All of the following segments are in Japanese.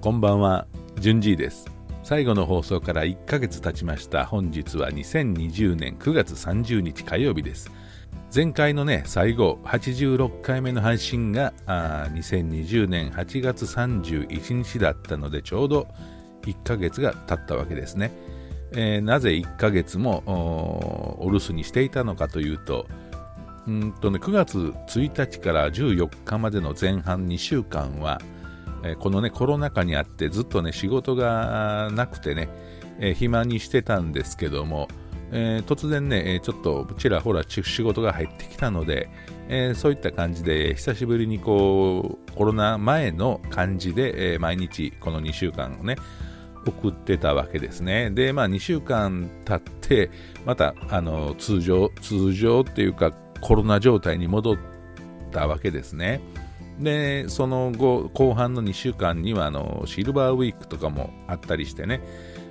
こんばんは、じゅんじいです。最後の放送から1ヶ月経ちました。本日は2020年9月30日火曜日です。前回のね、最後、86回目の配信があ2020年8月31日だったので、ちょうど1ヶ月が経ったわけですね。えーなぜ1ヶ月もお留守にしていたのかというと、うんとね、9月1日から14日までの前半2週間は、えこのねコロナ禍にあってずっとね仕事がなくてね、え暇にしてたんですけども、えー突然ね、えちょっとちらほら仕事が入ってきたので、えーそういった感じで久しぶりにこうコロナ前の感じで、えー毎日この2週間をね送ってたわけですね。で、まあ2週間経って、またあの通常、通常っていうかコロナ状態に戻ったわけですね。で、その後、後半の2週間にはあのシルバーウィークとかもあったりしてね、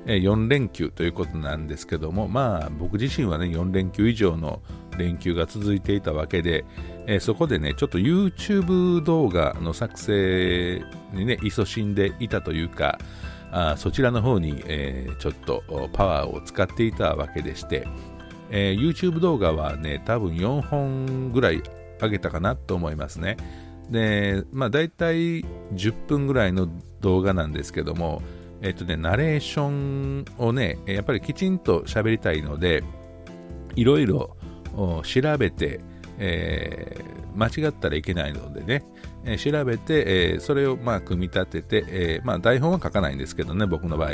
4連休ということなんですけども、まあ僕自身はね、4連休以上の連休が続いていたわけで、えそこでね、ちょっと YouTube 動画の作成にね、勤しんでいたというか、あそちらの方に、えーちょっとパワーを使っていたわけでして、えー YouTube 動画はね、多分4本ぐらい上げたかなと思いますね。で、まあ大体10分ぐらいの動画なんですけども、えっとね、ナレーションをね、やっぱりきちんと喋りたいので、いろいろ調べて、えー間違ったらいけないのでね、えー調べて、えーそれをまあ組み立てて、えーまあ、台本は書かないんですけどね、僕の場合、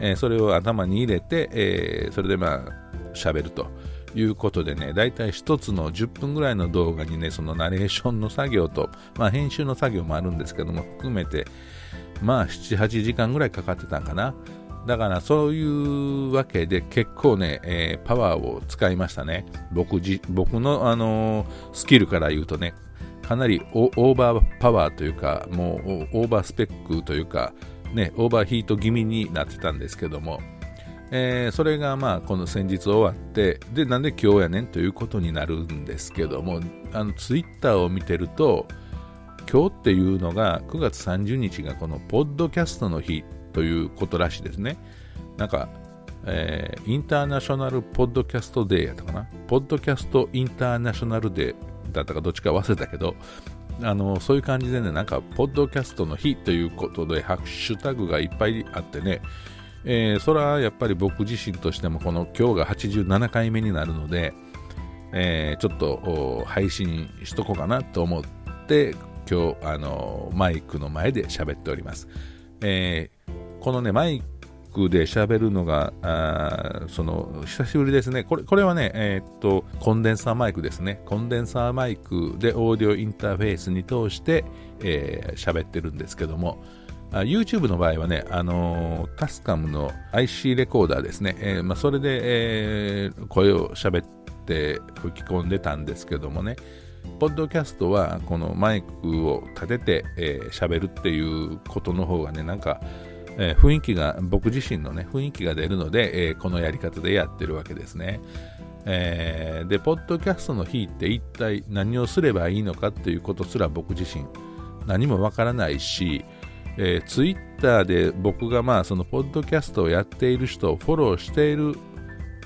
えーそれを頭に入れて、えーそれでまあ喋ると。いうことでね、だいたい一つの10分ぐらいの動画にね、そのナレーションの作業と、まあ、編集の作業もあるんですけども、含めて、まあ、7、8時間ぐらいかかってたんかな。だからそういうわけで結構ね、えーパワーを使いましたね。僕僕の、あのースキルから言うとね、かなりオオーバーパワーというか、もうオーバースペックというか、ね、オーバーヒート気味になってたんですけども、えーそれがまあこの先日終わって、で、なんで今日やねんということになるんですけども、あのツイッターを見てると、今日っていうのが9月30日がこのポッドキャストの日ということらしいですね。なんか、えーインターナショナルポッドキャストデーやったかな？ポッドキャストインターナショナルデーだったかどっちか忘れたけど、あのそういう感じでね、なんか、ポッドキャストの日ということで、ハッシュタグがいっぱいあってね、えーそれはやっぱり僕自身としても、この今日が87回目になるので、えーちょっと配信しとこうかなと思って、今日、あのマイクの前で喋っております。えーこのね、マイクで喋るのが、その、久しぶりですね。これ、これはね、えっと、コンデンサーマイクですね。コンデンサーマイクでオーディオインターフェースに通して、えー喋ってるんですけども、YouTube の場合はね、あのータスカムの IC レコーダーですね、えーまあ、それで、えー声を喋って吹き込んでたんですけどもね、ポッドキャストはこのマイクを立てて喋、えーるっていうことの方がね、なんか、えー雰囲気が、僕自身のね、雰囲気が出るので、えーこのやり方でやってるわけですね。えーで、ポッドキャストの日って一体何をすればいいのかっていうことすら僕自身何もわからないし、えー、ツイッターで僕がまあそのポッドキャストをやっている人をフォローしている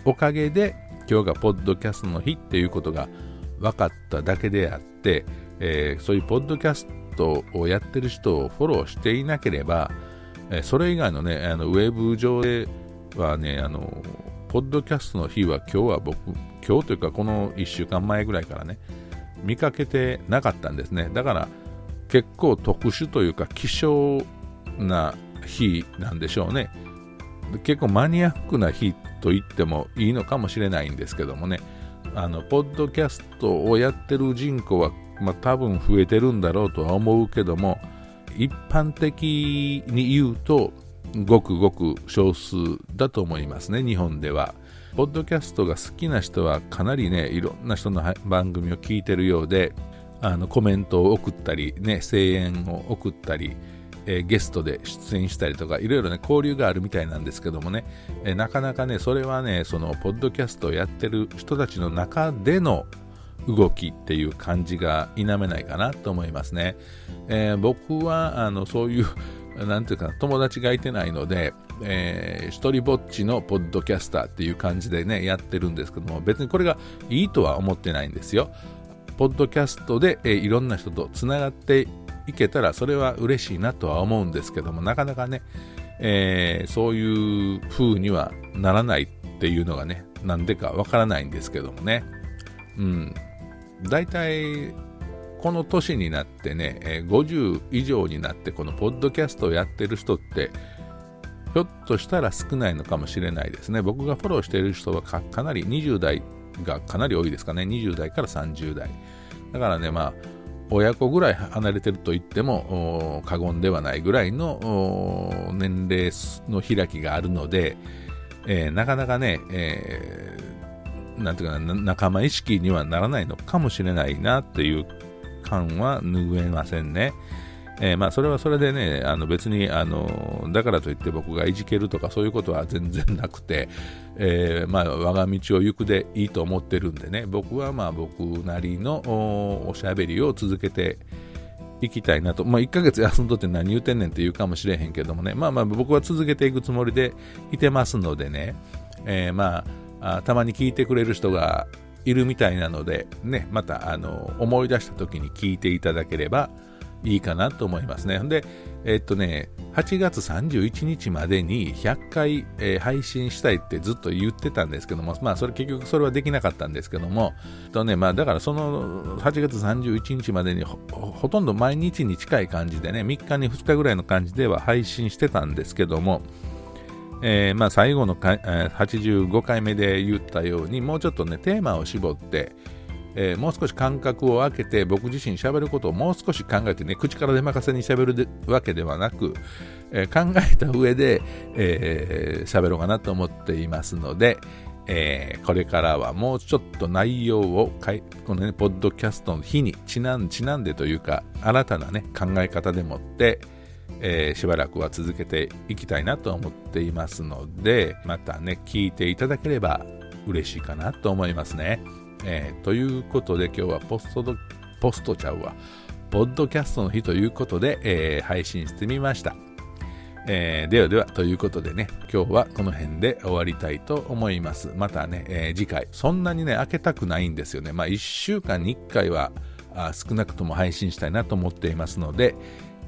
おかげで今日がポッドキャストの日っていうことが分かっただけであって、えーそういうポッドキャストをやってる人をフォローしていなければ、えーそれ以外のねあのウェブ上ではねあのポッドキャストの日は今日は僕今日というかこの1週間前ぐらいからね見かけてなかったんですね。だから結構特殊というか希少な日なんでしょうね。結構マニアックな日と言ってもいいのかもしれないんですけどもね。あのポッドキャストをやってる人口は、まあ、多分増えてるんだろうとは思うけども一般的に言うとごくごく少数だと思いますね日本では。ポッドキャストが好きな人はかなりねいろんな人の番組を聞いてるようであのコメントを送ったり、ね、声援を送ったり、えーゲストで出演したりとかいろいろね交流があるみたいなんですけどもね、えーなかなかねそれはねそのポッドキャストをやってる人たちの中での動きっていう感じが否めないかなと思いますね。えー僕はあのそういうなんていうかな友達がいてないので、えー、一人ぼっちのポッドキャスターっていう感じでね、やってるんですけども、別にこれがいいとは思ってないんですよ。ポッドキャストで、え、いろんな人とつながっていけたら、それは嬉しいなとは思うんですけども、なかなかね、えー、そういう風にはならないっていうのがね、なんでかわからないんですけどもね。うん。大体、この年になってね、え50以上になってこのポッドキャストをやってる人って、ひょっとしたら少ないのかもしれないですね。僕がフォローしている人はかなり20代がかなり多いですかね。20代から30代。だからね、まあ、親子ぐらい離れてると言っても過言ではないぐらいの年齢の開きがあるので、えー、なかなかね、えー、なんていうかな、仲間意識にはならないのかもしれないなっていう感は拭えませんね。えー、まあそれはそれでね、あの別にあのだからといって僕がいじけるとかそういうことは全然なくて、えー、まあ我が道を行くでいいと思ってるんでね、僕はまあ僕なりのおしゃべりを続けていきたいなと、まあ1ヶ月休んどって何言うてんねんって言うかもしれへんけどもね、まあまあ僕は続けていくつもりでいてますのでね、えー、まあたまに聞いてくれる人がいるみたいなので、ね、またあの思い出した時に聞いていただければいいかなと思いますね。で、えっとね、8月31日までに100回、えー、配信したいってずっと言ってたんですけども、まあ、それ結局それはできなかったんですけども、とね、まあ、だからその8月31日までにほとんど毎日に近い感じでね、3日に2日ぐらいの感じでは配信してたんですけども、えー、まあ、最後のか、えー、85回目で言ったように、もうちょっとね、テーマを絞って、えー、もう少し間隔を空けて僕自身喋ることをもう少し考えてね、口から出任せに喋るわけではなく、えー、考えた上で喋、えー、ろうかなと思っていますので、えー、これからはもうちょっと内容をかい、このね、ポッドキャストの日にちなんちなんでというか、新たなね、考え方でもって、えー、しばらくは続けていきたいなと思っていますので、またね、聞いていただければ嬉しいかなと思いますね。えー、ということで今日はポストド、ポストちゃうわ、ポッドキャストの日ということで、えー、配信してみました。えー、ではでは、ということでね、今日はこの辺で終わりたいと思います。またね、えー、次回、そんなにね、開けたくないんですよね。まあ、1週間に1回はあ少なくとも配信したいなと思っていますので、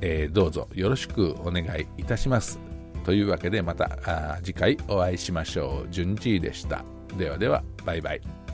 えー、どうぞよろしくお願いいたします。というわけでまた次回お会いしましょう。順次でした。ではでは、バイバイ。